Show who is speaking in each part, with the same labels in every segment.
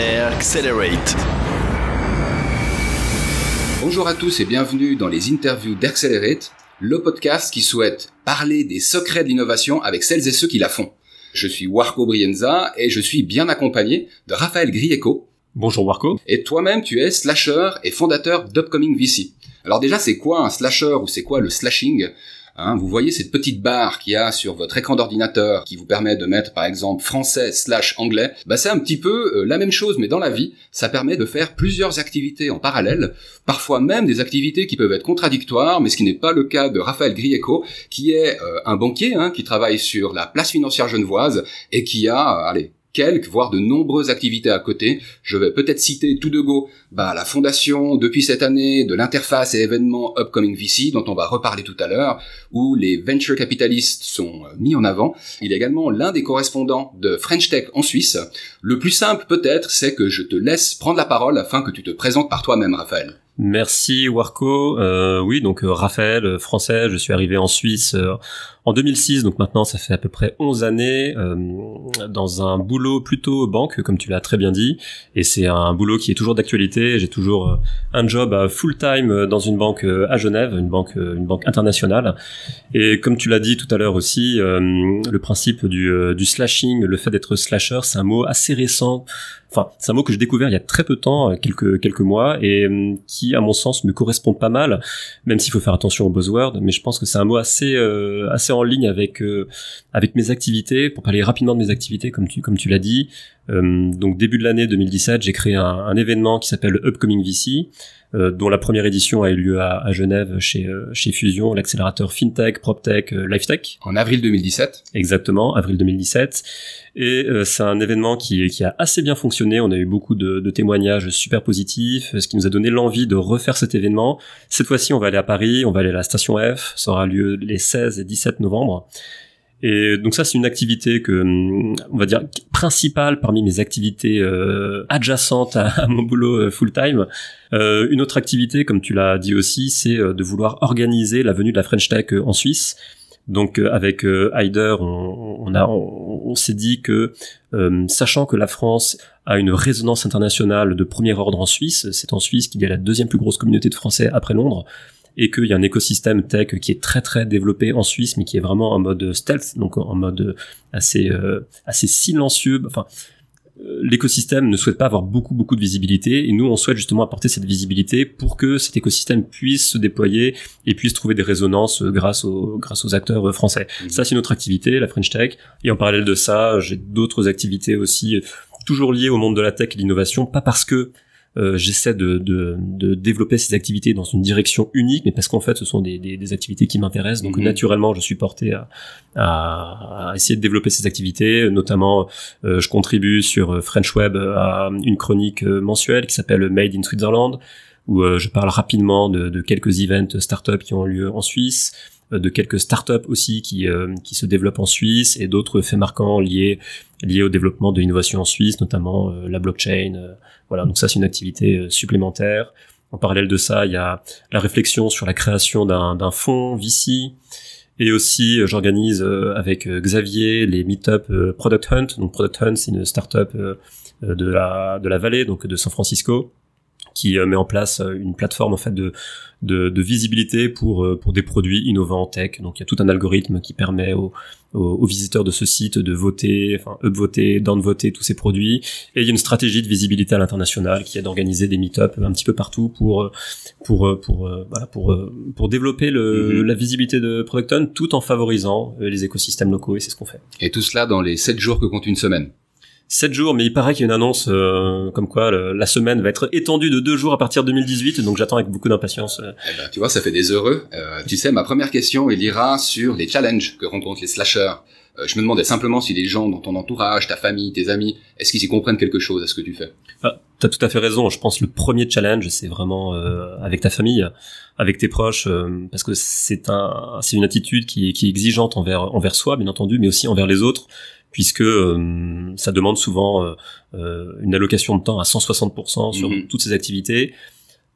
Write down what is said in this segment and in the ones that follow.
Speaker 1: Accelerate.
Speaker 2: Bonjour à tous et bienvenue dans les interviews d'Accelerate, le podcast qui souhaite parler des secrets de l'innovation avec celles et ceux qui la font. Je suis Warco Brienza et je suis bien accompagné de Raphaël Grieco.
Speaker 3: Bonjour Warco.
Speaker 2: Et toi-même, tu es slasher et fondateur d'Upcoming VC. Alors déjà, c'est quoi un slasher ou c'est quoi le slashing? Hein, vous voyez cette petite barre qu'il y a sur votre écran d'ordinateur qui vous permet de mettre par exemple français slash anglais, bah c'est un petit peu euh, la même chose mais dans la vie, ça permet de faire plusieurs activités en parallèle, parfois même des activités qui peuvent être contradictoires, mais ce qui n'est pas le cas de Raphaël Grieco, qui est euh, un banquier hein, qui travaille sur la place financière genevoise et qui a, allez, quelques, voire de nombreuses activités à côté. Je vais peut-être citer tout de go bah, la fondation depuis cette année de l'interface et événements Upcoming VC dont on va reparler tout à l'heure, où les venture capitalistes sont euh, mis en avant. Il est également l'un des correspondants de French Tech en Suisse. Le plus simple peut-être, c'est que je te laisse prendre la parole afin que tu te présentes par toi-même, Raphaël.
Speaker 3: Merci Warco. Euh, oui, donc euh, Raphaël, euh, français, je suis arrivé en Suisse en 2006, donc maintenant ça fait à peu près 11 années, dans un boulot plutôt banque, comme tu l'as très bien dit, et c'est un boulot qui est toujours d'actualité. J'ai toujours un job full-time dans une banque à Genève, une banque, une banque internationale. Et comme tu l'as dit tout à l'heure aussi, le principe du, du slashing, le fait d'être slasher, c'est un mot assez récent enfin c'est un mot que j'ai découvert il y a très peu de temps, quelques quelques mois, et qui à mon sens, me correspondent pas mal, même s'il faut faire attention aux buzzwords. Mais je pense que c'est un mot assez euh, assez en ligne avec euh, avec mes activités. Pour parler rapidement de mes activités, comme tu comme tu l'as dit. Euh, donc début de l'année 2017, j'ai créé un, un, événement qui s'appelle Upcoming VC. Euh, dont la première édition a eu lieu à, à Genève chez, euh, chez Fusion, l'accélérateur FinTech, PropTech, LifeTech.
Speaker 2: En avril 2017
Speaker 3: Exactement, avril 2017. Et c'est un événement qui, qui a assez bien fonctionné. On a eu beaucoup de, de témoignages super positifs, ce qui nous a donné l'envie de refaire cet événement. Cette fois-ci, on va aller à Paris, on va aller à la station F. Ça aura lieu les 16 et 17 novembre. Et donc ça, c'est une activité que, on va dire, principale parmi mes activités euh, adjacentes à, mon boulot euh, full-time. Euh, une autre activité, comme tu l'as dit aussi, c'est euh, de vouloir organiser la venue de la French Tech en Suisse. Donc avec Hyder, on, on, a, on, s'est dit que, sachant que la France a une résonance internationale de premier ordre en Suisse, c'est en Suisse qu'il y a la deuxième plus grosse communauté de Français après Londres et qu'il y a un écosystème tech qui est très très développé en Suisse, mais qui est vraiment en mode stealth, donc en mode assez euh, assez silencieux. Enfin, euh, l'écosystème ne souhaite pas avoir beaucoup beaucoup de visibilité et nous on souhaite justement apporter cette visibilité pour que cet écosystème puisse se déployer et puisse trouver des résonances grâce aux grâce aux acteurs français. Mmh. Ça c'est notre activité, la French Tech et en parallèle de ça, j'ai d'autres activités aussi toujours liées au monde de la tech et de l'innovation, pas parce que euh, j'essaie de, de, de, développer ces activités dans une direction unique, mais parce qu'en fait, ce sont des, des, des activités qui m'intéressent. Donc, mhm. naturellement, je suis porté à, à, essayer de développer ces activités. Notamment, euh, je contribue sur French Web à une chronique mensuelle qui s'appelle Made in Switzerland, où euh, je parle rapidement de, de quelques events startups qui ont lieu en Suisse de quelques startups aussi qui, qui se développent en Suisse et d'autres faits marquants liés liés au développement de l'innovation en Suisse, notamment la blockchain, voilà, donc ça c'est une activité euh, supplémentaire. En parallèle de ça, il y a la réflexion sur la création d'un fonds VC. Et aussi, euh, j'organise euh, avec Xavier les meet-up Product Hunt. Donc Product Hunt, c'est une startup de la de la vallée, donc de San Francisco, qui met en place une plateforme en fait de de, de visibilité pour pour des produits innovants en tech. Donc il y a tout un algorithme qui permet aux, aux, visiteurs de ce site de voter, enfin upvoter, downvoter tous ces produits. Et il y a une stratégie de visibilité à l'international qui est d'organiser des meet-up un petit peu partout pour pour pour voilà pour pour développer le, mm-hmm. la visibilité de Producton tout en favorisant euh, les écosystèmes locaux et c'est ce qu'on fait.
Speaker 2: Et tout cela dans les 7 jours que compte une semaine.
Speaker 3: 7 jours, mais il paraît qu'il y a une annonce euh, comme quoi la semaine va être étendue de 2 jours à partir de 2018, donc j'attends avec beaucoup d'impatience. Euh.
Speaker 2: Eh ben, tu vois, ça fait des heureux. Euh, tu sais, ma première question, il ira sur les challenges que rencontrent les slashers. je me demandais simplement si les gens dans ton entourage, ta famille, tes amis, est-ce qu'ils y comprennent quelque chose à ce que tu fais?
Speaker 3: Ah, T'as tout à fait raison. Je pense que le premier challenge, c'est vraiment avec ta famille, avec tes proches, parce que c'est un, c'est une attitude qui, qui est exigeante envers envers soi, bien entendu, mais aussi envers les autres puisque euh, ça demande souvent euh, euh, une allocation de temps à 160% sur mhm. toutes ces activités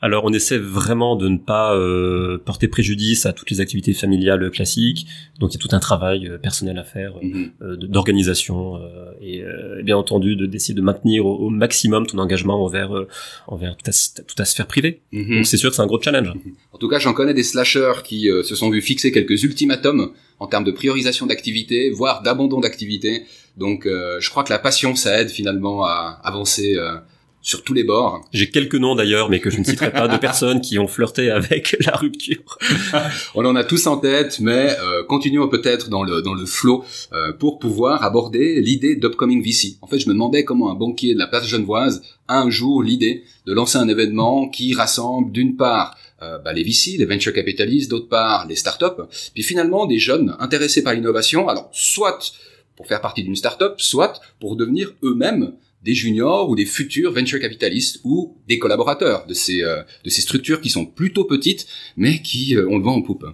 Speaker 3: alors on essaie vraiment de ne pas euh, porter préjudice à toutes les activités familiales classiques. Donc il y a tout un travail euh, personnel à faire,
Speaker 2: Mhm.
Speaker 3: euh, d'organisation euh, et, euh, et bien entendu de d'essayer de maintenir au, au maximum ton engagement envers euh, envers toute ta, toute ta sphère privée.
Speaker 2: Mhm.
Speaker 3: Donc c'est sûr que c'est un gros challenge.
Speaker 2: En tout cas, j'en connais des slashers qui euh, se sont vus fixer quelques ultimatums en termes de priorisation d'activité, voire d'abandon d'activité. Donc, euh, je crois que la passion, ça aide finalement à avancer euh, sur tous les bords.
Speaker 3: J'ai quelques noms d'ailleurs, mais que je ne citerai pas, de personnes qui ont flirté avec la rupture.
Speaker 2: On en a tous en tête, mais euh, continuons peut-être dans le dans le flow euh, pour pouvoir aborder l'idée d'upcoming VC. En fait, je me demandais comment un banquier de la place genevoise a un jour l'idée de lancer un événement qui rassemble d'une part euh, bah, les VC, les venture capitalistes, d'autre part les startups, puis finalement des jeunes intéressés par l'innovation. Alors soit pour faire partie d'une startup, soit pour devenir eux-mêmes des juniors ou des futurs venture capitalistes ou des collaborateurs de ces euh, de ces structures qui sont plutôt petites mais qui euh, ont le vent en poupe.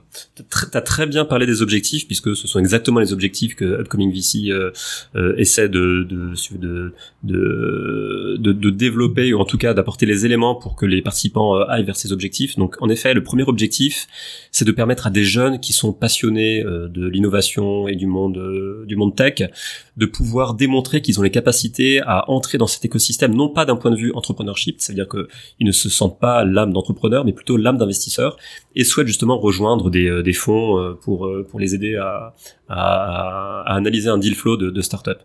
Speaker 3: Tr- T'as très bien parlé des objectifs, puisque ce sont exactement les objectifs que Upcoming VC euh, euh, essaie de de, de, de, de, développer, ou en tout cas d'apporter les éléments pour que les participants euh, aillent vers ces objectifs. Donc en effet, le premier objectif, c'est de permettre à des jeunes qui sont passionnés euh, de l'innovation et du monde du monde tech de pouvoir démontrer qu'ils ont les capacités à entrer dans cet écosystème, non pas d'un point de vue entrepreneurship, c'est-à-dire qu'ils ne se sentent pas l'âme d'entrepreneur, mais plutôt l'âme d'investisseur, et souhaitent justement rejoindre des, euh, des fonds euh, pour, euh, pour les aider à, à, à analyser un deal flow de, de start-up.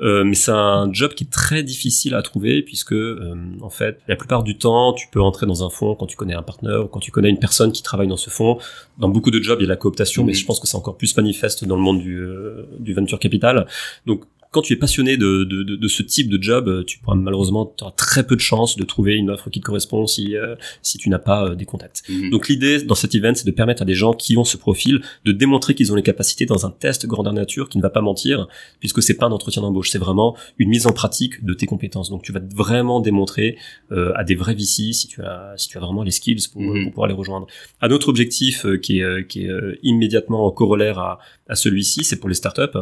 Speaker 3: Euh, mais c'est un job qui est très difficile à trouver puisque euh, en fait la plupart du temps tu peux entrer dans un fonds quand tu connais un partenaire ou quand tu connais une personne qui travaille dans ce fonds. Dans beaucoup de jobs il y a la cooptation mais je pense que c'est encore plus manifeste dans le monde du, euh, du venture capital. Donc quand tu es passionné de, de, de, de ce type de job, euh, tu pourras malheureusement auras très peu de chances de trouver une offre qui te correspond si euh, si tu n'as pas euh, des contacts.
Speaker 2: Mhm.
Speaker 3: Donc l'idée dans cet event, c'est de permettre à des gens qui ont ce profil de démontrer qu'ils ont les capacités dans un test grandeur nature qui ne va pas mentir, puisque c'est pas un entretien d'embauche, c'est vraiment une mise en pratique de tes compétences. Donc tu vas vraiment démontrer euh, à des vrais VC si tu as si tu as vraiment les skills pour,
Speaker 2: Mhm.
Speaker 3: pour pouvoir les rejoindre. Un autre objectif euh, qui est euh, qui est immédiatement corollaire à à celui-ci, c'est pour les startups.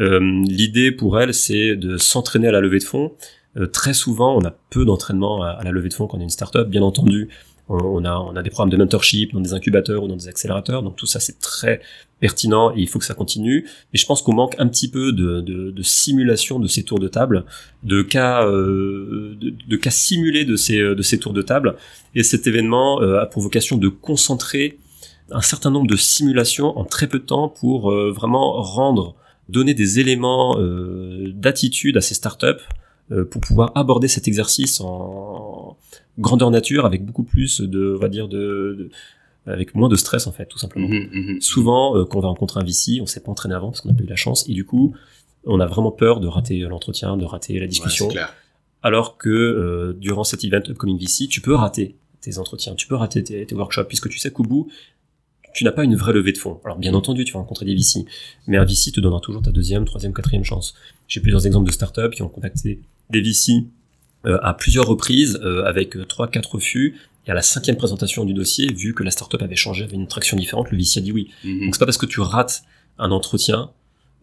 Speaker 3: Euh, L'idée pour elles, c'est de s'entraîner à la levée de fonds. Euh, très souvent, on a peu d'entraînement à, la levée de fonds quand on est une startup. Bien entendu, on, a, on a des programmes de mentorship dans des incubateurs ou dans des accélérateurs. Donc tout ça, c'est très pertinent et il faut que ça continue. Mais je pense qu'on manque un petit peu de, de, de simulation de ces tours de table, de cas, euh, de, cas simulés de ces, de ces tours de table. Et cet événement euh, a pour vocation de concentrer un certain nombre de simulations en très peu de temps pour vraiment rendre donner des éléments euh, d'attitude à ces startups euh, pour pouvoir aborder cet exercice en grandeur nature avec beaucoup plus de, on va dire, de, de- avec moins de stress en fait, tout simplement.
Speaker 2: Mhm, mhm.
Speaker 3: Souvent, euh, quand on va rencontrer un VC, on s'est pas entraîné avant parce qu'on n'a pas eu la chance et du coup, on a vraiment peur de rater l'entretien, de rater la discussion.
Speaker 2: Ouais, c'est clair.
Speaker 3: alors que euh, durant cet event Upcoming VC, tu peux rater tes entretiens, tu peux rater tes, tes workshops, puisque tu sais qu'au bout, tu n'as pas une vraie levée de fonds. Alors bien entendu, tu vas rencontrer des VC, mais un VC te donnera toujours ta deuxième, troisième, quatrième chance. J'ai plusieurs exemples de startups qui ont contacté des VC euh, à plusieurs reprises euh, avec euh, trois, quatre refus. Et à la cinquième présentation du dossier, vu que la startup avait changé, avait une traction différente, le VC a dit oui.
Speaker 2: Mhm.
Speaker 3: Donc c'est pas parce que tu rates un entretien,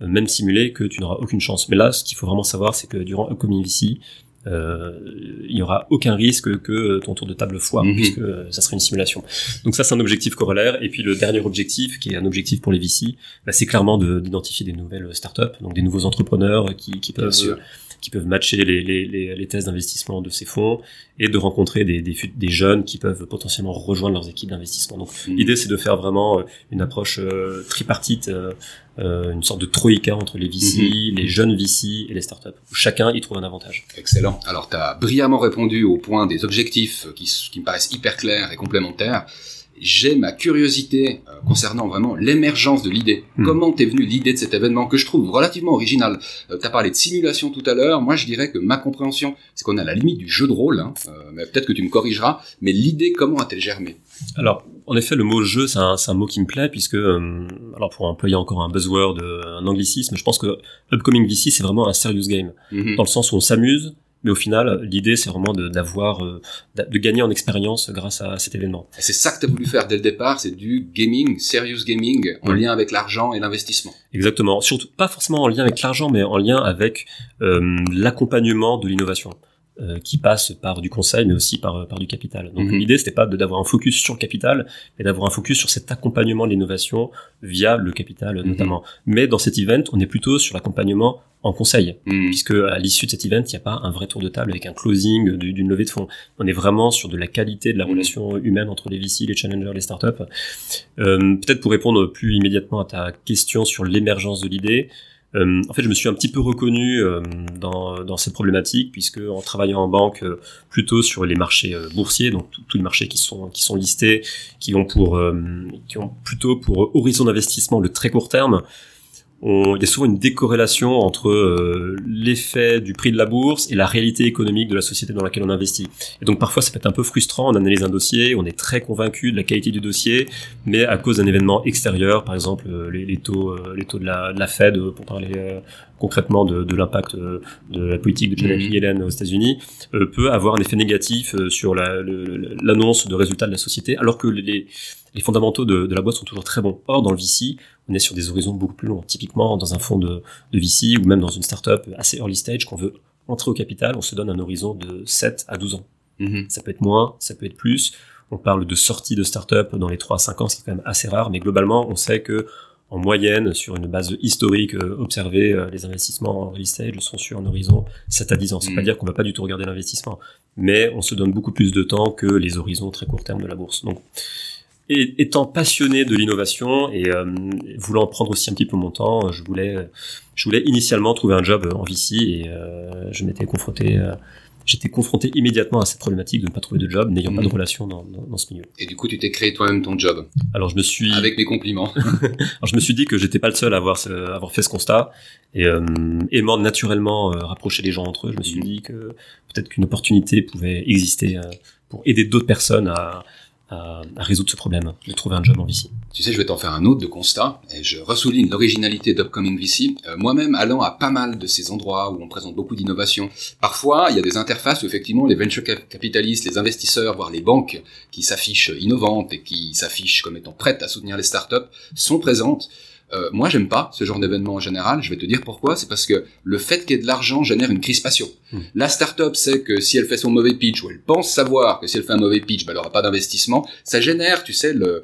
Speaker 3: euh, même simulé, que tu n'auras aucune chance. Mais là, ce qu'il faut vraiment savoir, c'est que durant Upcoming VC, il n'y aura aucun risque que ton tour de table foire,
Speaker 2: Mhm.
Speaker 3: puisque euh, ça serait une simulation. Donc ça, c'est un objectif corollaire. Et puis le dernier objectif, qui est un objectif pour les VC, bah, c'est clairement de- d'identifier des nouvelles startups, donc des nouveaux entrepreneurs qui, qui peuvent. Qui peuvent matcher les, les, les, les tests d'investissement de ces fonds et de rencontrer des, des, des jeunes qui peuvent potentiellement rejoindre leurs équipes d'investissement. Donc
Speaker 2: Mhm.
Speaker 3: L'idée, c'est de faire vraiment euh, une approche euh, tripartite, euh, euh, une sorte de troïka entre les VC,
Speaker 2: Mhm.
Speaker 3: les jeunes VC et les startups, où chacun y trouve un avantage.
Speaker 2: Excellent. Alors, tu as brillamment répondu au point des objectifs qui, qui me paraissent hyper clairs et complémentaires. J'ai ma curiosité euh, concernant vraiment l'émergence de l'idée.
Speaker 3: Hmm.
Speaker 2: Comment t'es venu l'idée de cet événement que je trouve relativement original? Euh, T'as parlé de simulation tout à l'heure. Moi, je dirais que ma compréhension, c'est qu'on est à la limite du jeu de rôle. hein. Euh, mais peut-être que tu me corrigeras. Mais l'idée, comment a-t-elle germé?
Speaker 3: Alors, en effet, le mot jeu, c'est un, mot qui me plaît, puisque, euh, alors pour employer encore un buzzword, un anglicisme, je pense que Upcoming VC, c'est vraiment un serious game,
Speaker 2: Mhm.
Speaker 3: dans le sens où on s'amuse, mais au final, l'idée, c'est vraiment d'avoir, euh, de gagner en expérience grâce à cet événement.
Speaker 2: Et C'est ça que tu as voulu faire dès le départ, c'est du gaming, serious gaming, en
Speaker 3: Oui.
Speaker 2: lien avec l'argent et l'investissement.
Speaker 3: Exactement. Surtout pas forcément en lien avec l'argent, mais en lien avec euh, l'accompagnement de l'innovation. Euh, qui passe par du conseil, mais aussi par, par du capital. Donc
Speaker 2: Mhm.
Speaker 3: l'idée, c'était pas d'avoir un focus sur le capital, mais d'avoir un focus sur cet accompagnement de l'innovation via le capital
Speaker 2: Mhm.
Speaker 3: notamment. Mais dans cet event, on est plutôt sur l'accompagnement en conseil,
Speaker 2: Mhm.
Speaker 3: puisque à l'issue de cet event, il n'y a pas un vrai tour de table avec un closing du- d'une levée de fonds. On est vraiment sur de la qualité de la relation humaine entre les VC, les challengers, les startups. Euh, Peut-être pour répondre plus immédiatement à ta question sur l'émergence de l'idée, euh, en fait, je me suis un petit peu reconnu euh, dans, cette problématique, puisque en travaillant en banque euh, plutôt sur les marchés euh, boursiers, donc tous- les marchés qui sont qui sont listés, qui ont plutôt pour horizon d'investissement le très court terme, il y a souvent une décorrélation entre euh, l'effet du prix de la bourse et la réalité économique de la société dans laquelle on investit. Et donc parfois ça peut être un peu frustrant, on analyse un dossier, on est très convaincu de la qualité du dossier, mais à cause d'un événement extérieur, par exemple euh, les, les taux, euh, les taux de la, de la Fed, pour parler concrètement de, de l'impact de la politique de Janet
Speaker 2: Mhm.
Speaker 3: Yellen aux États-Unis, euh, peut avoir un effet négatif sur la- l'annonce de résultats de la société, alors que les, les fondamentaux de, de la boîte sont toujours très bons. Or, dans le VC, on est sur des horizons beaucoup plus longs. Typiquement, dans un fonds de, de VC ou même dans une startup assez early stage, qu'on veut entrer au capital, on se donne un horizon de 7 à 12 ans.
Speaker 2: Mhm.
Speaker 3: Ça peut être moins, ça peut être plus. On parle de sortie de start-up dans les 3 à 5 ans, ce qui est quand même assez rare, mais globalement, on sait que en moyenne, sur une base historique euh, observée, euh, les investissements en real estate sont sur un horizon 7 à 10 ans. Ça veut pas
Speaker 2: Mhm.
Speaker 3: dire qu'on va pas du tout regarder l'investissement, mais on se donne beaucoup plus de temps que les horizons très court terme de la bourse. Donc, et, étant passionné de l'innovation et euh, voulant prendre aussi un petit peu mon temps, je voulais, je voulais initialement trouver un job en VC et euh, je m'étais confronté, euh, j'étais confronté immédiatement à cette problématique de ne pas trouver de job, n'ayant pas de
Speaker 2: Mhm.
Speaker 3: relation dans, dans, dans ce milieu.
Speaker 2: Et du coup, tu t'es créé toi-même ton job.
Speaker 3: Alors je me suis,
Speaker 2: Avec mes compliments.
Speaker 3: alors je me suis dit que j'étais pas le seul à avoir, ce- à avoir fait ce constat et euh, aimant naturellement euh, rapprocher les gens entre eux, je me suis
Speaker 2: Mhm.
Speaker 3: dit que peut-être qu'une opportunité pouvait exister euh, pour aider d'autres personnes à, à, résoudre ce problème, de trouver un job en VC.
Speaker 2: Tu sais, je vais t'en faire un autre de constat, et je ressouligne l'originalité d'Upcoming VC. Euh, Moi-même, allant à pas mal de ces endroits où on présente beaucoup d'innovation, parfois, il y a des interfaces où effectivement les venture cap- capitalistes, les investisseurs, voire les banques qui s'affichent innovantes et qui s'affichent comme étant prêtes à soutenir les startups, sont présentes. Euh, moi, j'aime pas ce genre d'événement en général. Je vais te dire pourquoi. C'est parce que le fait qu'il y ait de l'argent génère une crispation.
Speaker 3: Hmm.
Speaker 2: La startup sait que si elle fait son mauvais pitch, ou elle pense savoir que si elle fait un mauvais pitch, bah, elle aura pas d'investissement. Ça génère, tu sais, le,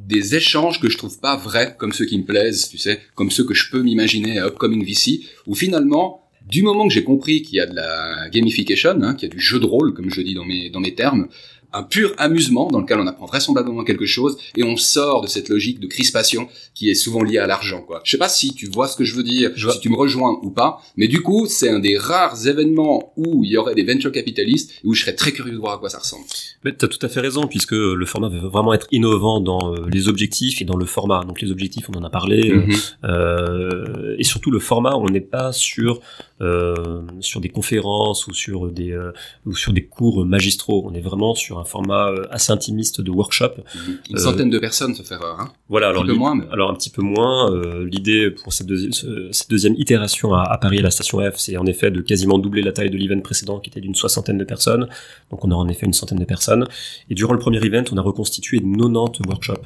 Speaker 2: des échanges que je trouve pas vrais, comme ceux qui me plaisent, tu sais, comme ceux que je peux m'imaginer à Upcoming VC, où finalement, du moment que j'ai compris qu'il y a de la gamification, hein, qu'il y a du jeu de rôle, comme je dis dans mes, dans mes termes, un pur amusement dans lequel on apprend vraisemblablement quelque chose et on sort de cette logique de crispation qui est souvent liée à l'argent, quoi. Je sais pas si tu vois ce que je veux dire,
Speaker 3: Je vois.
Speaker 2: si tu me rejoins ou pas, mais du coup, c'est un des rares événements où il y aurait des venture capitalistes et où je serais très curieux de voir à quoi ça ressemble.
Speaker 3: Mais tu as tout à fait raison, puisque le format veut vraiment être innovant dans euh, les objectifs et dans le format. Donc les objectifs, on en a parlé, euh,
Speaker 2: Mhm.
Speaker 3: euh, et surtout le format, on n'est pas sur euh, sur des conférences ou sur des euh, ou sur des cours magistraux. On est vraiment sur un format euh, assez intimiste de workshop.
Speaker 2: Mhm. Une
Speaker 3: Euh,
Speaker 2: centaine de personnes, sauf erreur, hein.
Speaker 3: Voilà.
Speaker 2: Un
Speaker 3: Alors
Speaker 2: petit peu moins, mais-
Speaker 3: alors un petit peu moins. euh, L'idée pour cette, deuxi- cette deuxième itération à, à Paris à la station F, c'est en effet de quasiment doubler la taille de l'event précédent qui était d'une soixantaine de personnes. Donc on aura en effet une centaine de personnes. Et durant le premier event, on a reconstitué 90 workshops.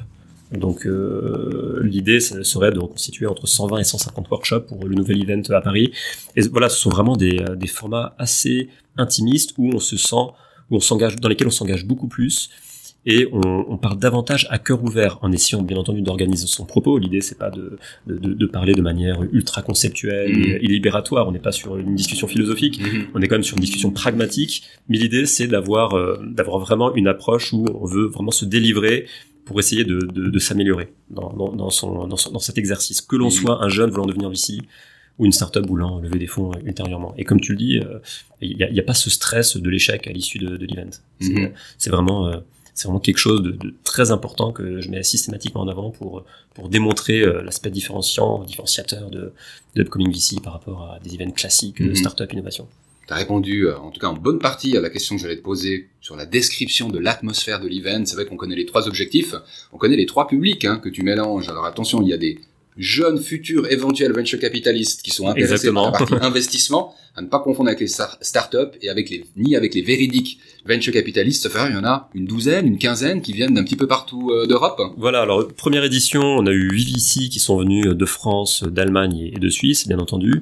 Speaker 3: Donc euh, l'idée serait de reconstituer entre 120 et 150 workshops pour le nouvel event à Paris. Et voilà, ce sont vraiment des, des formats assez intimistes où on se sent, où on s'engage, dans lesquels on s'engage beaucoup plus et on, on parle davantage à cœur ouvert en essayant bien entendu d'organiser son propos. L'idée c'est pas de, de, parler de manière ultra conceptuelle
Speaker 2: Mhm.
Speaker 3: et, et libératoire. On n'est pas sur une discussion philosophique. On est quand même sur une discussion pragmatique, mais l'idée c'est d'avoir euh, d'avoir vraiment une approche où on veut vraiment se délivrer pour essayer de, de, de s'améliorer dans, dans, dans, son, dans, son- dans cet exercice. Que l'on
Speaker 2: Mhm.
Speaker 3: soit un jeune voulant devenir VC ou une startup voulant lever des fonds ultérieurement. Et comme tu le dis, euh, il n'y a, pas ce stress de l'échec à l'issue de, de l'event. C'est
Speaker 2: Mhm.
Speaker 3: vraiment euh, c'est vraiment quelque chose de, de très important que je mets systématiquement en avant pour pour démontrer euh, l'aspect différenciant, différenciateur de, de Upcoming VC par rapport à des events classiques de
Speaker 2: Mhm.
Speaker 3: startup innovation.
Speaker 2: Tu as répondu, euh, en tout cas en bonne partie, à la question que j'allais te poser sur la description de l'atmosphère de l'event. C'est vrai qu'on connaît les trois objectifs, on connaît les trois publics hein, que tu mélanges. Alors attention, il y a des jeunes futurs éventuels venture capitalistes qui sont intéressés
Speaker 3: Exactement.
Speaker 2: par la partie investissement, à ne pas confondre avec les star- startups et avec les ni avec les véridiques venture capitalistes. Fait, il y en a une douzaine, une quinzaine qui viennent d'un petit peu partout euh, d'Europe.
Speaker 3: Voilà, alors première édition, on a eu 8 VC qui sont venus de France, d'Allemagne et de Suisse, bien entendu.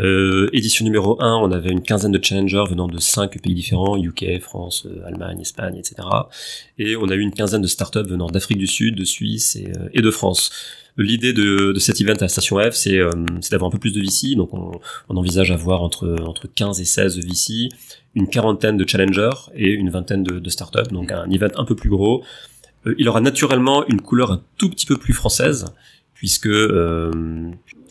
Speaker 3: Euh, édition numéro 1, on avait une quinzaine de challengers venant de cinq pays différents, UK, France, euh, Allemagne, Espagne, etc. Et on a eu une quinzaine de startups venant d'Afrique du Sud, de Suisse et, euh, et de France. L'idée de, cet event à Station F, c'est d'avoir un peu plus de VC. Donc on, envisage avoir entre, entre 15 et 16 VC, une quarantaine de challengers et une vingtaine de, de startups. Donc un event un peu plus gros. il aura naturellement une couleur un tout petit peu plus française puisque euh,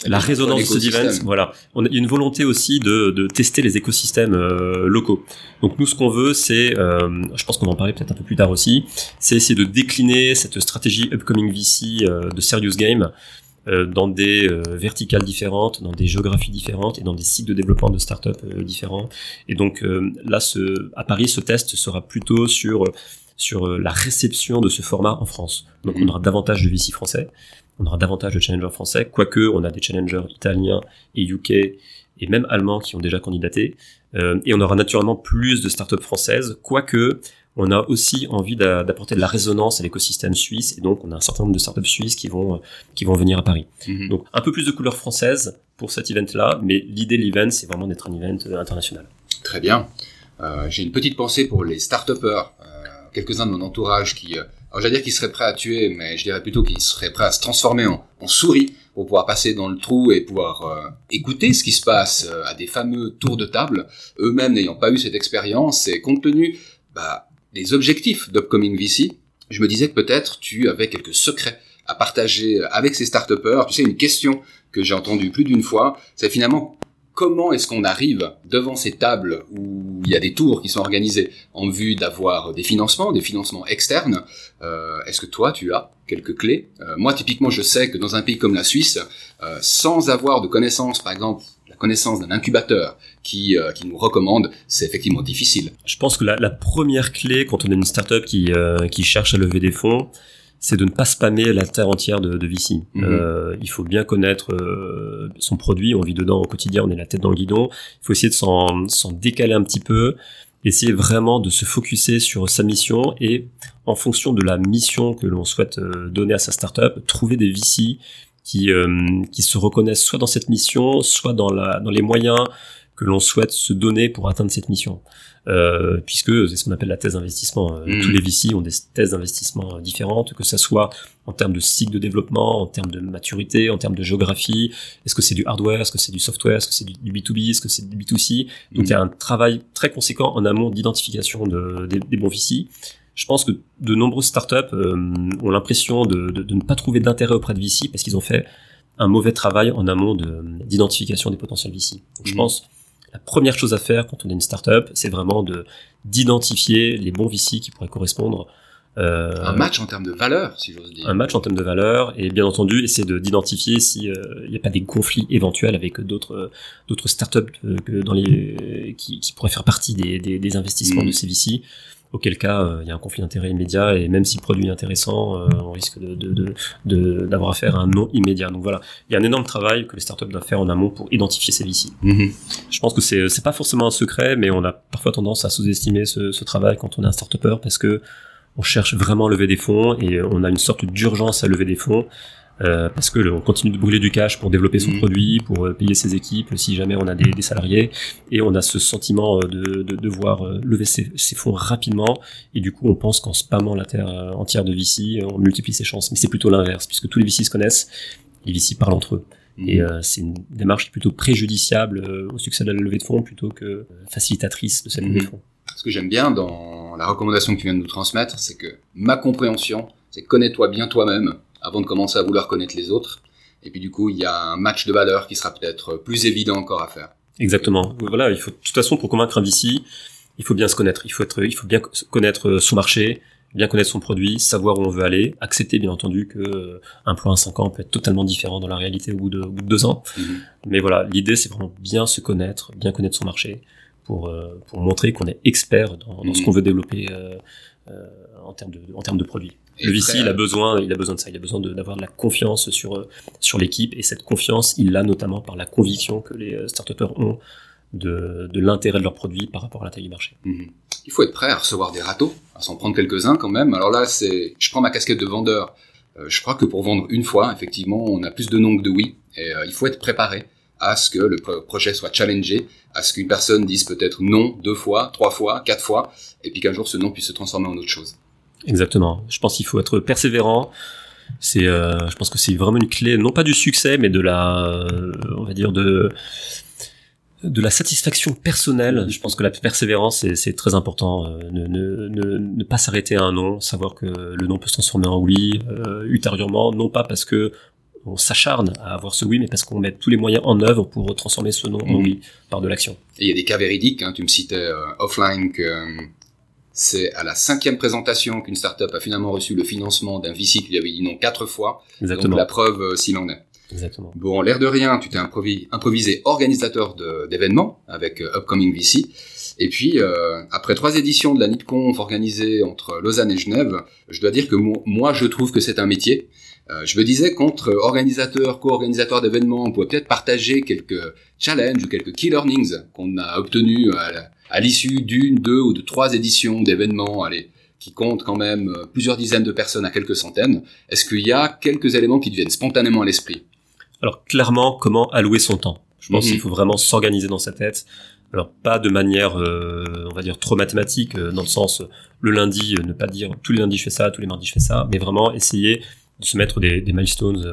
Speaker 3: la résonance de ce event, voilà, on a une volonté aussi de, de tester les écosystèmes euh, locaux. Donc nous, ce qu'on veut, c'est, euh, je pense qu'on va en parler peut-être un peu plus tard aussi, c'est essayer de décliner cette stratégie upcoming VC euh, de Serious Game euh, dans des verticales différentes, dans des géographies différentes et dans des cycles de développement de startups différents. Et donc là, ce, à Paris, ce test sera plutôt sur sur la réception de ce format en France. Donc on aura davantage de VC français on aura davantage de challengers français, quoique on a des challengers italiens et UK et même allemands qui ont déjà candidaté. Euh, et on aura naturellement plus de startups françaises, quoique on a aussi envie d'apporter de la résonance à l'écosystème suisse, et donc on a un certain nombre de startups suisses qui vont, euh, qui vont venir à Paris. Mhm. Donc un peu plus de couleurs françaises pour cet event-là, mais l'idée de l'event, c'est vraiment d'être un event euh, international.
Speaker 2: Très bien. J'ai une petite pensée pour les start euh, quelques-uns de mon entourage qui alors j'allais dire qu'il serait prêt à tuer, mais je dirais plutôt qu'il serait prêt à se transformer en, souris pour pouvoir passer dans le trou et pouvoir euh, écouter ce qui se passe euh, à des fameux tours de table, eux-mêmes n'ayant pas eu cette expérience. Et compte tenu bah, des objectifs d'Upcoming VC, je me disais que peut-être tu avais quelques secrets à partager avec ces start Tu sais, une question que j'ai entendue plus d'une fois, c'est finalement comment est-ce qu'on arrive devant ces tables où il y a des tours qui sont organisés en vue d'avoir des financements, des financements externes euh, Est-ce que toi, tu as quelques clés? Euh, Moi, typiquement, je sais que dans un pays comme la Suisse, euh, sans avoir de connaissances, par exemple, la connaissance d'un incubateur qui, qui nous recommande, c'est effectivement difficile.
Speaker 3: Je pense que la, la, première clé quand on est une startup qui, qui cherche à lever des fonds, c'est de ne pas spammer la terre entière de, de VC. Mhm. Euh, il faut bien connaître euh, son produit, on vit dedans au quotidien, on est la tête dans le guidon. Il faut essayer de s'en décaler un petit peu, essayer vraiment de se focuser sur sa mission et en fonction de la mission que l'on souhaite euh, donner à sa startup, trouver des VC qui, qui se reconnaissent soit dans cette mission, soit dans, la, dans les moyens que l'on souhaite se donner pour atteindre cette mission. Euh, puisque c'est ce qu'on appelle la thèse d'investissement. Euh, mm. Tous les VC ont des thèses d'investissement euh, différentes, que ça soit en termes de cycle de développement, en termes de maturité, en termes de géographie. Est-ce que c'est du hardware, est-ce que c'est du software, est-ce que c'est du B2B, est-ce que c'est du B2C Donc il y a mm. un travail très conséquent en amont d'identification de, des, bons VC. Je pense que de nombreuses startups ont l'impression de, de, de, ne pas trouver d'intérêt auprès de VC parce qu'ils ont fait un mauvais travail en amont d'identification des potentiels VC. Donc je mm. pense la première chose à faire quand on est une startup, c'est vraiment de d'identifier les bons VC qui pourraient correspondre.
Speaker 2: Euh, un match en termes de valeur, si j'ose dire.
Speaker 3: Un match en termes de valeur, et bien entendu, essayer de d'identifier s'il euh, n'y a pas des conflits éventuels avec d'autres d'autres startups euh, que dans les qui, qui pourraient faire partie des, des, des investissements mm. de ces VC auquel cas euh, il y a un conflit d'intérêt immédiat et même si le produit est intéressant, euh, on risque de, de, de, d'avoir affaire à un non immédiat. Donc voilà, il y a un énorme travail que les startups doivent faire en amont pour identifier ces VC. Mm-hmm. Je pense que c'est c'est pas forcément un secret, mais on a parfois tendance à sous-estimer ce, ce travail quand on est un startupper parce que on cherche vraiment à lever des fonds et on a une sorte d'urgence à lever des fonds. Euh, parce que on continue de brûler du cash pour développer son mm. produit, pour euh, payer ses équipes, si jamais on a des, des salariés, et on a ce sentiment euh, de, de devoir lever ses, ses, fonds rapidement, et du coup on pense qu'en spammant la terre entière de VC, on multiplie ses chances, mais c'est plutôt l'inverse, puisque tous les VC se connaissent, les VC parlent entre eux. Mm. Et c'est une démarche plutôt préjudiciable au succès de la levée de fonds plutôt que facilitatrice de cette levée de mm. fonds.
Speaker 2: Ce que j'aime bien dans la recommandation que tu viens de nous transmettre, c'est que ma compréhension, c'est connais-toi bien toi-même, avant de commencer à vouloir connaître les autres. Et puis du coup, il y a un match de valeurs qui sera peut-être plus évident encore à faire.
Speaker 3: Exactement. Voilà, il faut de toute façon pour convaincre un VC, il faut bien se connaître. Il faut être, il faut bien connaître son marché, bien connaître son produit, savoir où on veut aller, accepter bien entendu que euh, un plan à 5 ans peut être totalement différent dans la réalité au bout de, au bout de deux ans. Mhm. Mais voilà, l'idée c'est vraiment bien se connaître, bien connaître son marché pour euh, pour montrer qu'on est expert dans, dans ce mhm. qu'on veut développer euh, euh, en termes de en termes de produits le VC, il a besoin, il a besoin de ça. Il a besoin d'avoir de, la confiance sur euh, sur l'équipe et cette confiance, il l'a notamment par la conviction que les euh, start ont de, de l'intérêt de leur produit par rapport à la taille du marché.
Speaker 2: Mhm. Il faut être prêt à recevoir des râteaux, à s'en prendre quelques-uns quand même. Alors là, c'est, je prends ma casquette de vendeur. Euh, je crois que pour vendre une fois, effectivement, on a plus de noms que de oui, et il faut être préparé à ce que le projet soit challengé, à ce qu'une personne dise peut-être non deux fois, trois fois, quatre fois, et puis qu'un jour ce non puisse se transformer en autre chose.
Speaker 3: Exactement. Je pense qu'il faut être persévérant. C'est, euh, je pense que c'est vraiment une clé, non pas du succès, mais de la, euh, on va dire de de la satisfaction personnelle. Je pense que la persévérance, c'est très important. Euh, ne, ne, ne, ne, pas s'arrêter à un non, savoir que le non peut se transformer en oui euh, ultérieurement, non pas parce que on s'acharne à avoir ce oui, mais parce qu'on met tous les moyens en œuvre pour transformer ce non en mhm. oui par de l'action.
Speaker 2: Et il y a des cas véridiques. Hein, tu me citais euh, offline que c'est à la cinquième présentation qu'une startup a finalement reçu le financement d'un VC qui lui avait dit non quatre fois. Exactement. Donc la preuve s'il en est.
Speaker 3: Exactement.
Speaker 2: Bon, l'air de rien, tu t'es improvisé organisateur d'événements avec euh, Upcoming VC. Et puis, euh, après trois éditions de la NIPConf organisée entre Lausanne et Genève, je dois dire que moi, je trouve que c'est un métier. Euh, je me disais qu'entre organisateurs, co-organisateurs d'événements, on pourrait peut-être partager quelques challenges ou quelques key learnings qu'on a obtenus à, l'issue d'une, deux ou de trois éditions d'événements, allez, qui comptent quand même plusieurs dizaines de personnes à quelques centaines. Est-ce qu'il y a quelques éléments qui deviennent spontanément à l'esprit?
Speaker 3: Alors clairement, comment allouer son temps? Je pense mhm. qu'il faut vraiment s'organiser dans sa tête. Alors pas de manière, euh, on va dire, trop mathématique, euh, dans le sens le lundi, euh, ne pas dire tous les lundis je fais ça, tous les mardis je fais ça, mais vraiment essayer de se mettre des, des milestones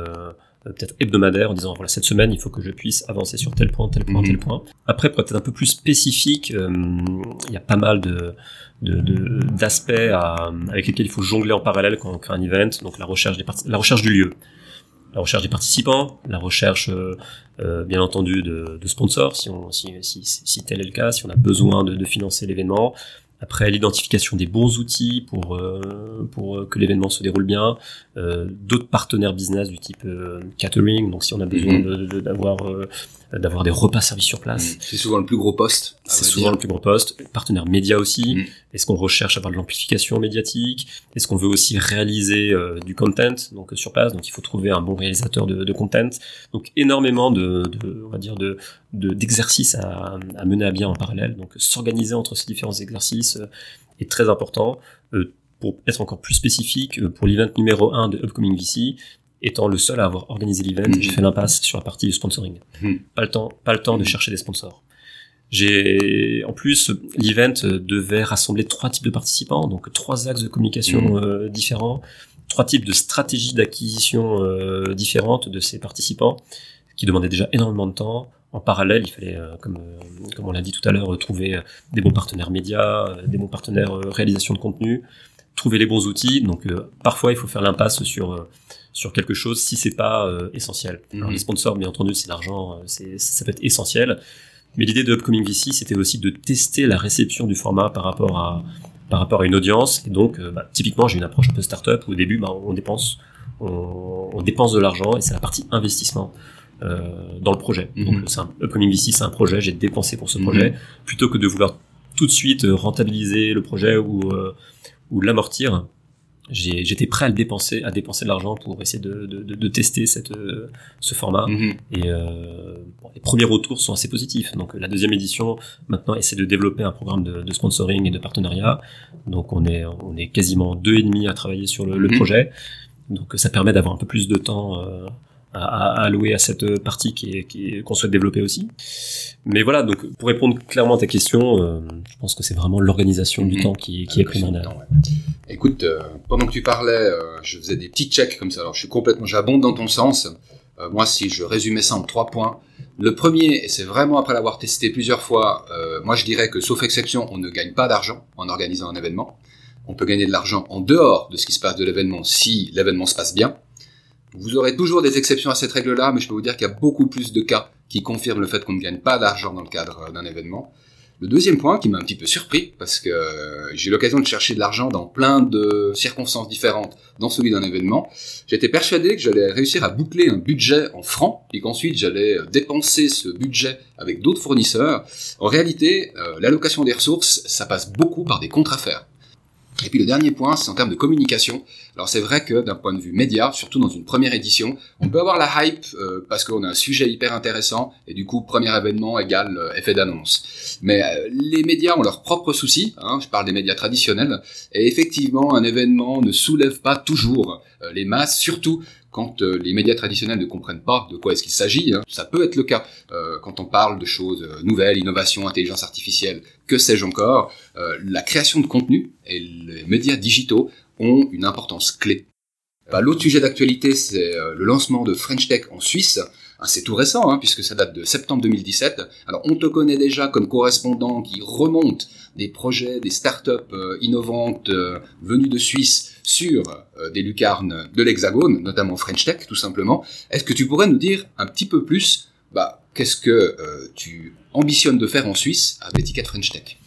Speaker 3: peut-être hebdomadaires en disant voilà cette semaine il faut que je puisse avancer sur tel point, tel point, tel mhm. point. Après pour être un peu plus spécifique, il y a pas mal de d'aspects avec lesquels il faut jongler en parallèle quand on crée un event, donc la recherche des la recherche du lieu la recherche des participants, la recherche euh, euh, bien entendu de, de, sponsors si, on, si, si, si, tel est le cas, si on a besoin de, de financer l'événement. Après l'identification des bons outils pour euh, pour que l'événement se déroule bien, euh, d'autres partenaires business du type euh, catering, donc si on a besoin mhm. d'avoir d'avoir des repas servis sur place.
Speaker 2: Mm. C'est souvent le plus gros poste.
Speaker 3: C'est souvent le plus gros poste. Partenaire média aussi. Mm. Est-ce qu'on recherche à avoir de l'amplification médiatique? Est-ce qu'on veut aussi réaliser euh, du content donc sur place? Donc il faut trouver un bon réalisateur de, de content. Donc énormément de, de, on va dire de d'exercices à, à, mener à bien en parallèle. Donc s'organiser entre ces différents exercices euh, est très important. Euh, pour être encore plus spécifique, pour l'event numéro 1 de Upcoming VC, étant le seul à avoir organisé l'event, j'ai fait l'impasse sur la partie du sponsoring. Mhm. Pas le temps, pas le temps de chercher des sponsors. J'ai, en plus, l'event devait rassembler trois types de participants, donc trois axes de communication mhm. euh, différents, trois types de stratégies d'acquisition euh, différentes de ces participants, qui demandaient déjà énormément de temps. En parallèle, il fallait, euh, comme, comme on l'a dit tout à l'heure, trouver des bons partenaires médias, des bons partenaires réalisation de contenu, trouver les bons outils. Donc, parfois, il faut faire l'impasse sur sur quelque chose si c'est pas euh, essentiel. Alors, mhm. les sponsors, bien entendu, c'est l'argent, euh, c'est ça peut être essentiel. Mais l'idée de Upcoming VC, c'était aussi de tester la réception du format par rapport à par rapport à une audience. Et donc, euh, bah, typiquement, j'ai une approche un peu startup où au début, bah, on dépense, on, on dépense de l'argent et c'est la partie investissement. Euh, dans le projet. Mhm. Donc, c'est un, Upcoming VC, c'est un projet, j'ai dépensé pour ce mhm. projet, plutôt que de vouloir tout de suite rentabiliser le projet ou, ou l'amortir j'étais prêt à le dépenser, à dépenser de l'argent pour essayer de, de, de, tester cette, euh, ce format. Mhm. Et euh, les premiers retours sont assez positifs. Donc la deuxième édition maintenant essaie de développer un programme de, de sponsoring et de partenariat. Donc on est on est quasiment deux et demi à travailler sur le, le mhm. projet. Donc ça permet d'avoir un peu plus de temps euh, à, allouer à cette partie qui est qu'on souhaite développer aussi. Mais voilà, donc pour répondre clairement à ta question, euh, je pense que c'est vraiment l'organisation du mhm. temps qui, qui est primordiale.
Speaker 2: Écoute, euh, pendant que tu parlais, euh, je faisais des petits checks comme ça. Alors je suis complètement, j'abonde dans ton sens. moi, si je résumais ça en trois points, le premier, et c'est vraiment après l'avoir testé plusieurs fois, moi je dirais que sauf exception, on ne gagne pas d'argent en organisant un événement. On peut gagner de l'argent en dehors de ce qui se passe de l'événement si l'événement se passe bien. Vous aurez toujours des exceptions à cette règle-là, mais je peux vous dire qu'il y a beaucoup plus de cas qui confirment le fait qu'on ne gagne pas d'argent dans le cadre d'un événement. Le deuxième point qui m'a un petit peu surpris, parce que j'ai eu l'occasion de chercher de l'argent dans plein de circonstances différentes dans celui d'un événement, j'étais persuadé que j'allais réussir à boucler un budget en francs, et qu'ensuite j'allais dépenser ce budget avec d'autres fournisseurs. En réalité, euh, l'allocation des ressources, ça passe beaucoup par des contre-affaires. Et puis le dernier point, c'est en termes de communication. Alors c'est vrai que d'un point de vue média, surtout dans une première édition, on peut avoir la hype euh, parce qu'on a un sujet hyper intéressant et du coup premier événement égale euh, effet d'annonce. Mais euh, les médias ont leurs propres soucis. Hein, je parle des médias traditionnels et effectivement un événement ne soulève pas toujours les masses, surtout quand euh, les médias traditionnels ne comprennent pas de quoi est-ce qu'il s'agit. Hein. Ça peut être le cas euh, quand on parle de choses euh, nouvelles, innovation, intelligence artificielle, que sais-je encore. la création de contenu et les médias digitaux ont une importance clé. Bah, L'autre sujet d'actualité, c'est le lancement de French Tech en Suisse. Ah, c'est tout récent, hein, puisque ça date de septembre 2017. Alors on te connaît déjà comme correspondant qui remonte des projets, des startups euh, innovantes euh, venues de Suisse sur euh, des lucarnes de l'Hexagone, notamment French Tech tout simplement. Est-ce que tu pourrais nous dire un petit peu plus bah, qu'est-ce que tu ambitionnes de faire en Suisse avec l'étiquette French Tech?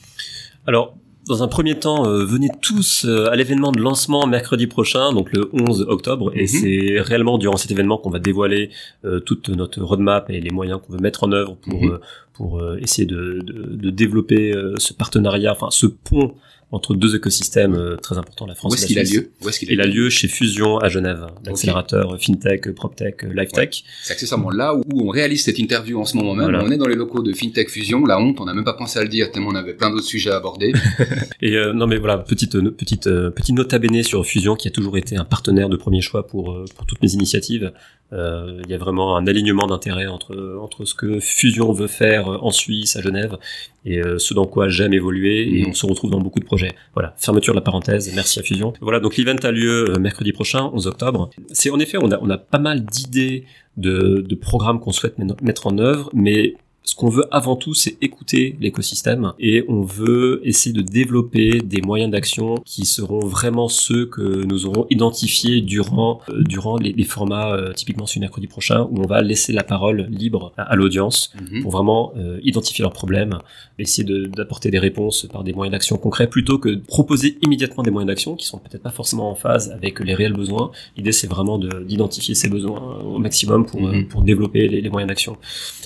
Speaker 3: Alors, dans un premier temps, euh, venez tous euh, à l'événement de lancement mercredi prochain, donc le 11 octobre, et mhm. c'est réellement durant cet événement qu'on va dévoiler euh, toute notre roadmap et les moyens qu'on veut mettre en œuvre pour mhm. pour essayer de, de, de développer ce partenariat, enfin ce pont entre deux écosystèmes euh, très importants, la France
Speaker 2: Où
Speaker 3: est-ce
Speaker 2: qu'il a lieu?
Speaker 3: Où est-ce qu'il a, lieu? chez Fusion à Genève, l'accélérateur FinTech, PropTech, LiveTech.
Speaker 2: C'est accessoirement là où on réalise cette interview en ce moment même. On est dans les locaux de FinTech Fusion. La honte, on n'a même pas pensé à le dire tellement on avait plein d'autres sujets à aborder.
Speaker 3: Et euh, non mais voilà, petite petite euh, petite nota bene sur Fusion qui a toujours été un partenaire de premier choix pour pour toutes mes initiatives. Il y a vraiment un alignement d'intérêts entre entre ce que Fusion veut faire en Suisse à Genève et ce dans quoi j'aime évoluer et mhm. on se retrouve dans beaucoup de projets. Voilà, fermeture de la parenthèse, merci à Fusion. Voilà, donc l'event a lieu euh, mercredi prochain, 11 octobre. C'est en effet, on a, on a pas mal d'idées de, de programmes qu'on souhaite mettre en œuvre, mais ce qu'on veut avant tout, c'est écouter l'écosystème et on veut essayer de développer des moyens d'action qui seront vraiment ceux que nous aurons identifiés durant euh, durant les, les formats euh, typiquement ce mercredi prochain où on va laisser la parole libre à, l'audience mhm. pour vraiment euh, identifier leurs problèmes, essayer d'apporter des réponses par des moyens d'action concrets plutôt que de proposer immédiatement des moyens d'action qui sont peut-être pas forcément en phase avec les réels besoins. L'idée c'est vraiment d'identifier ces besoins au maximum pour, mhm. pour développer les, les moyens d'action.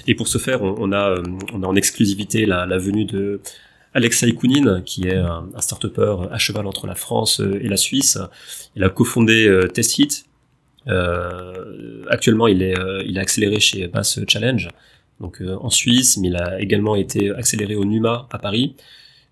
Speaker 3: Et pour ce faire, on, on a, euh, on a en exclusivité la, venue de Alexei Kounin, qui est un, un start à cheval entre la France euh, et la Suisse. Il a cofondé euh, TestHit. Euh, actuellement, il est, a accéléré chez Bass Challenge, donc en Suisse, mais il a également été accéléré au NUMA à Paris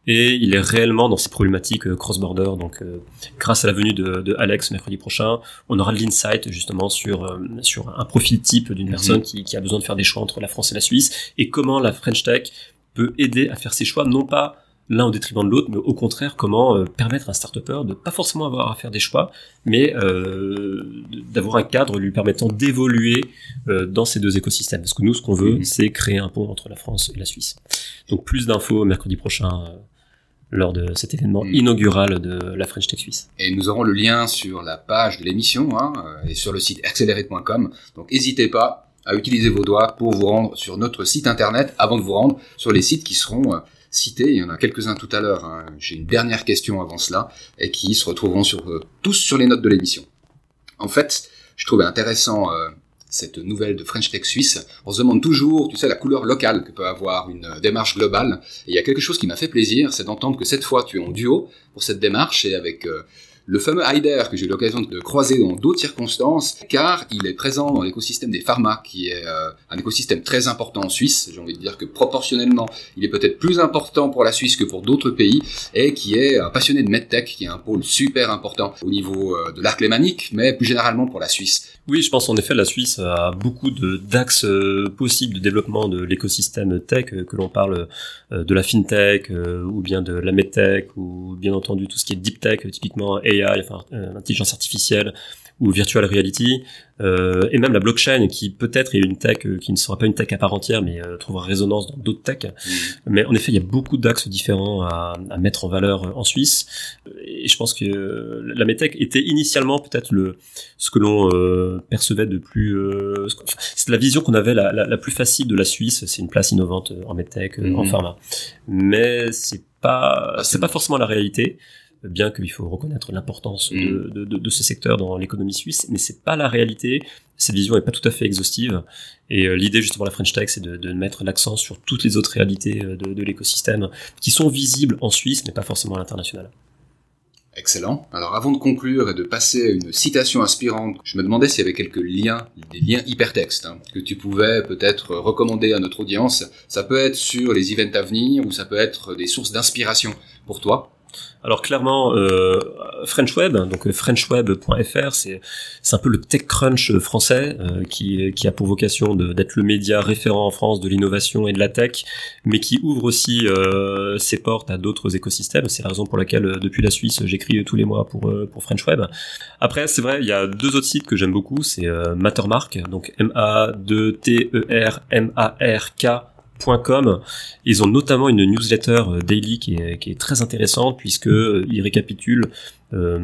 Speaker 3: et il est réellement dans ces problématiques euh, cross-border. Donc, euh, grâce à la venue de, de, Alex mercredi prochain, on aura de l'insight justement sur euh, sur un profil type d'une mhm. personne qui, qui, a besoin de faire des choix entre la France et la Suisse et comment la French Tech peut aider à faire ses choix, non pas l'un au détriment de l'autre, mais au contraire comment permettre à un start-upper de pas forcément avoir à faire des choix, mais euh, d'avoir un cadre lui permettant d'évoluer dans ces deux écosystèmes. Parce que nous, ce qu'on veut, mhm. c'est créer un pont entre la France et la Suisse. Donc plus d'infos mercredi prochain lors de cet événement hmm. inaugural de la French Tech Suisse.
Speaker 2: Et nous aurons le lien sur la page de l'émission hein, euh, et sur le site accelerate.com. Donc n'hésitez pas à utiliser vos doigts pour vous rendre sur notre site internet avant de vous rendre sur les sites qui seront euh, cités. Il y en a quelques-uns tout à l'heure. Hein. J'ai une dernière question avant cela et qui se retrouveront sur, euh, tous sur les notes de l'émission. En fait, je trouvais intéressant cette nouvelle de French Tech Suisse, on se demande toujours, tu sais, la couleur locale que peut avoir une démarche globale. Et il y a quelque chose qui m'a fait plaisir, c'est d'entendre que cette fois tu es en duo pour cette démarche et avec euh, le fameux Heider que j'ai eu l'occasion de croiser dans d'autres circonstances, car il est présent dans l'écosystème des pharma, qui est euh, un écosystème très important en Suisse. J'ai envie de dire que proportionnellement, il est peut-être plus important pour la Suisse que pour d'autres pays, et qui est un passionné de medtech, qui est un pôle super important au niveau euh, de l'arc lémanique, mais plus généralement pour la Suisse.
Speaker 3: Oui, je pense en effet la Suisse a beaucoup d'axes euh, possibles de développement de l'écosystème tech, que l'on parle de la fintech, ou bien de la medtech, ou bien entendu tout ce qui est deep tech, typiquement AI, enfin, euh, intelligence artificielle ou virtual reality, euh, et même la blockchain qui peut-être est une tech euh, qui ne sera pas une tech à part entière, mais euh, trouvera résonance dans d'autres techs. Mm. Mais en effet, il y a beaucoup d'axes différents à, à, mettre en valeur en Suisse. Et je pense que la medtech était initialement peut-être le ce que l'on percevait de plus. c'est la vision qu'on avait la, la, la, plus facile de la Suisse. C'est une place innovante en medtech, en mm. pharma. Mais c'est pas c'est pas forcément la réalité bien qu'il faut reconnaître l'importance de, mm. de, de, de, ce secteur dans l'économie suisse, mais c'est pas la réalité. Cette vision est pas tout à fait exhaustive. Et euh, l'idée justement de la French Tech, c'est de, mettre l'accent sur toutes les autres réalités euh, de, de l'écosystème qui sont visibles en Suisse, mais pas forcément à l'international.
Speaker 2: Excellent. Alors avant de conclure et de passer à une citation inspirante, je me demandais s'il y avait quelques liens, des liens hypertextes, hein, que tu pouvais peut-être recommander à notre audience. Ça peut être sur les events à venir ou ça peut être des sources d'inspiration pour toi.
Speaker 3: Alors clairement, euh, French Web, donc frenchweb.fr, c'est c'est un peu le TechCrunch français euh, qui qui a pour vocation d'être le média référent en France de l'innovation et de la tech, mais qui ouvre aussi euh, ses portes à d'autres écosystèmes. C'est la raison pour laquelle euh, depuis la Suisse, j'écris tous les mois pour euh, pour French Web. Après, c'est vrai, il y a deux autres sites que j'aime beaucoup, c'est Mattermark, donc M A 2 T E R M A R K Ils ont notamment une newsletter euh, daily qui est, très intéressante puisque euh, ils récapitulent euh,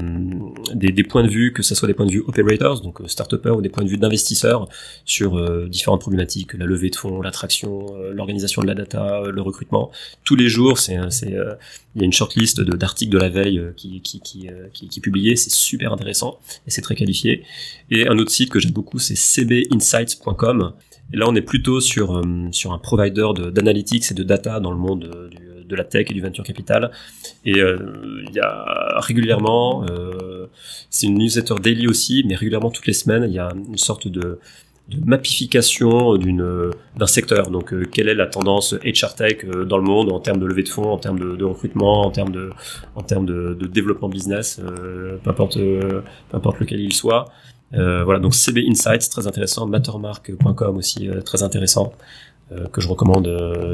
Speaker 3: des, points de vue, que ce soit des points de vue operators, donc start ou des points de vue d'investisseurs sur différentes problématiques, la levée de fonds, l'attraction, l'organisation de la data, le recrutement. Tous les jours, il y a une shortlist d'articles de la veille qui est publiée, c'est super intéressant et c'est très qualifié. Et un autre site que j'aime beaucoup, c'est cbinsights.com et là, on est plutôt sur, euh, sur un provider d'analytics et de data dans le monde euh, du, de la tech et du venture capital. Et euh, il y a régulièrement, c'est une newsletter daily aussi, mais régulièrement toutes les semaines, il y a une sorte de, de mapification d'un secteur. Donc, quelle est la tendance HR tech dans le monde en termes de levée de fonds, en termes de, de recrutement, en termes de en termes de, de développement business, peu importe peu importe lequel il soit. Euh, voilà, donc CB Insights, très intéressant, mattermark.com aussi, euh, très intéressant, euh, que je recommande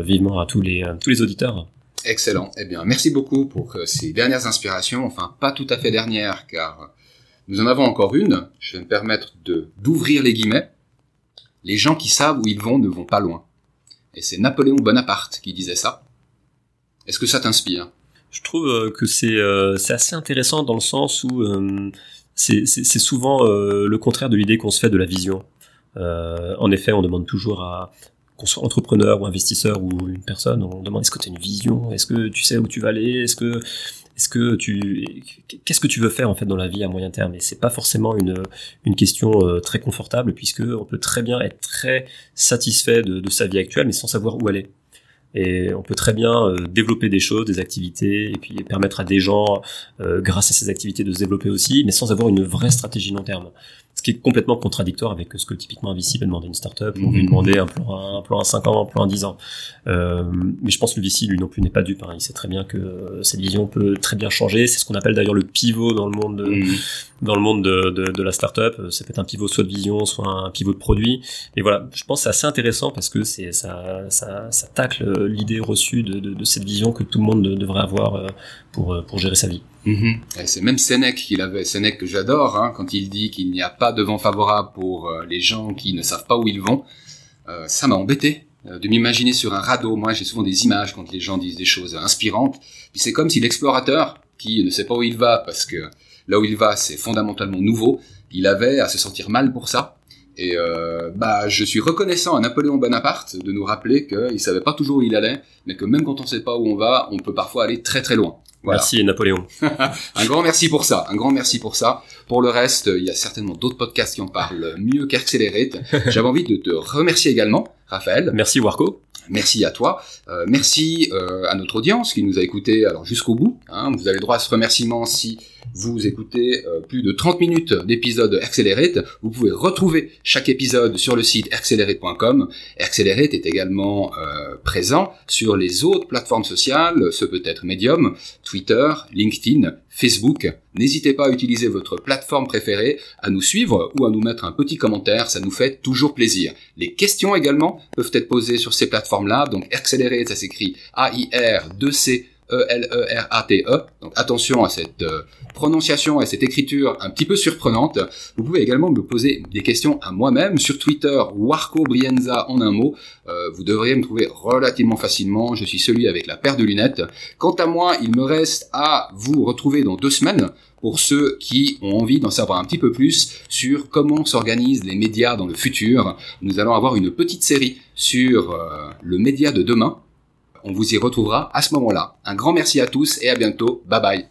Speaker 3: vivement à tous les, tous les auditeurs.
Speaker 2: Excellent. Eh bien, merci beaucoup pour ces dernières inspirations. Enfin, pas tout à fait dernières, car nous en avons encore une. Je vais me permettre de d'ouvrir les guillemets. Les gens qui savent où ils vont ne vont pas loin. Et c'est Napoléon Bonaparte qui disait ça. Est-ce que ça t'inspire?
Speaker 3: Je trouve que c'est c'est assez intéressant dans le sens où c'est souvent euh, le contraire de l'idée qu'on se fait de la vision. Euh, en effet, on demande toujours à qu'on soit entrepreneur ou investisseur ou une personne, on demande est-ce que tu as une vision, est-ce que tu sais où tu vas aller, est-ce que est-ce que tu qu'est-ce que tu veux faire en fait dans la vie à moyen terme? Et c'est pas forcément une une question euh, très confortable puisque on peut très bien être très satisfait de, de sa vie actuelle mais sans savoir où aller et on peut très bien euh, développer des choses, des activités, et puis permettre à des gens, euh, grâce à ces activités, de se développer aussi, mais sans avoir une vraie stratégie long terme qui est complètement contradictoire avec ce que typiquement un VC va demander une startup, on va lui demander un plan, un plan à 5 ans, un plan à 10 ans. Euh, mais je pense que le VC, lui non plus, n'est pas dupe. Hein. Il sait très bien que cette vision peut très bien changer. C'est ce qu'on appelle d'ailleurs le pivot dans le monde de, mhm. dans le monde de, de, de la startup. Ça peut être un pivot soit de vision, soit un pivot de produit. Et voilà, je pense que c'est assez intéressant parce que c'est ça, ça, ça tacle l'idée reçue de, de, de, cette vision que tout le monde devrait avoir euh, pour, euh, pour gérer sa vie.
Speaker 2: Mhm. C'est même Sénèque qu'il avait, Sénèque que j'adore, hein, quand il dit qu'il n'y a pas de vent favorable pour euh, les gens qui ne savent pas où ils vont. Euh, ça m'a embêté euh, de m'imaginer sur un radeau. Moi, j'ai souvent des images quand les gens disent des choses inspirantes. Puis c'est comme si l'explorateur, qui ne sait pas où il va, parce que là où il va, c'est fondamentalement nouveau, il avait à se sentir mal pour ça. Et euh, bah, je suis reconnaissant à Napoléon Bonaparte de nous rappeler qu'il savait pas toujours où il allait, mais que même quand on sait pas où on va, on peut parfois aller très très loin.
Speaker 3: Merci Napoléon.
Speaker 2: un grand merci pour ça, un grand merci pour ça. Pour le reste, il y a certainement d'autres podcasts qui en parlent mieux qu'Accelerate. J'avais envie de te remercier également, Raphaël.
Speaker 3: Merci Warco.
Speaker 2: Merci à toi. Euh, merci euh, à notre audience qui nous a écoutés alors jusqu'au bout. Hein. vous avez droit à ce remerciement si vous écoutez euh, plus de 30 minutes d'épisode Accelerate. Vous pouvez retrouver chaque épisode sur le site accelerate.com. Accelerate est également présent sur les autres plateformes sociales, ce peut être Medium, Twitter, LinkedIn, Facebook. N'hésitez pas à utiliser votre plateforme préférée, à nous suivre ou à nous mettre un petit commentaire, ça nous fait toujours plaisir. Les questions également peuvent être posées sur ces plateformes-là, donc accélérer, ça s'écrit A-I-R-2-C E-L-E-R-A-T-E. Donc attention à cette euh, prononciation et cette écriture un petit peu surprenante. Vous pouvez également me poser des questions à moi-même sur Twitter, Warco Brienza en un mot. Euh, vous devriez me trouver relativement facilement. Je suis celui avec la paire de lunettes. Quant à moi, il me reste à vous retrouver dans deux semaines pour ceux qui ont envie d'en savoir un petit peu plus sur comment s'organisent les médias dans le futur. Nous allons avoir une petite série sur euh, le média de demain on vous y retrouvera à ce moment-là. Un grand merci à tous et à bientôt. Bye bye.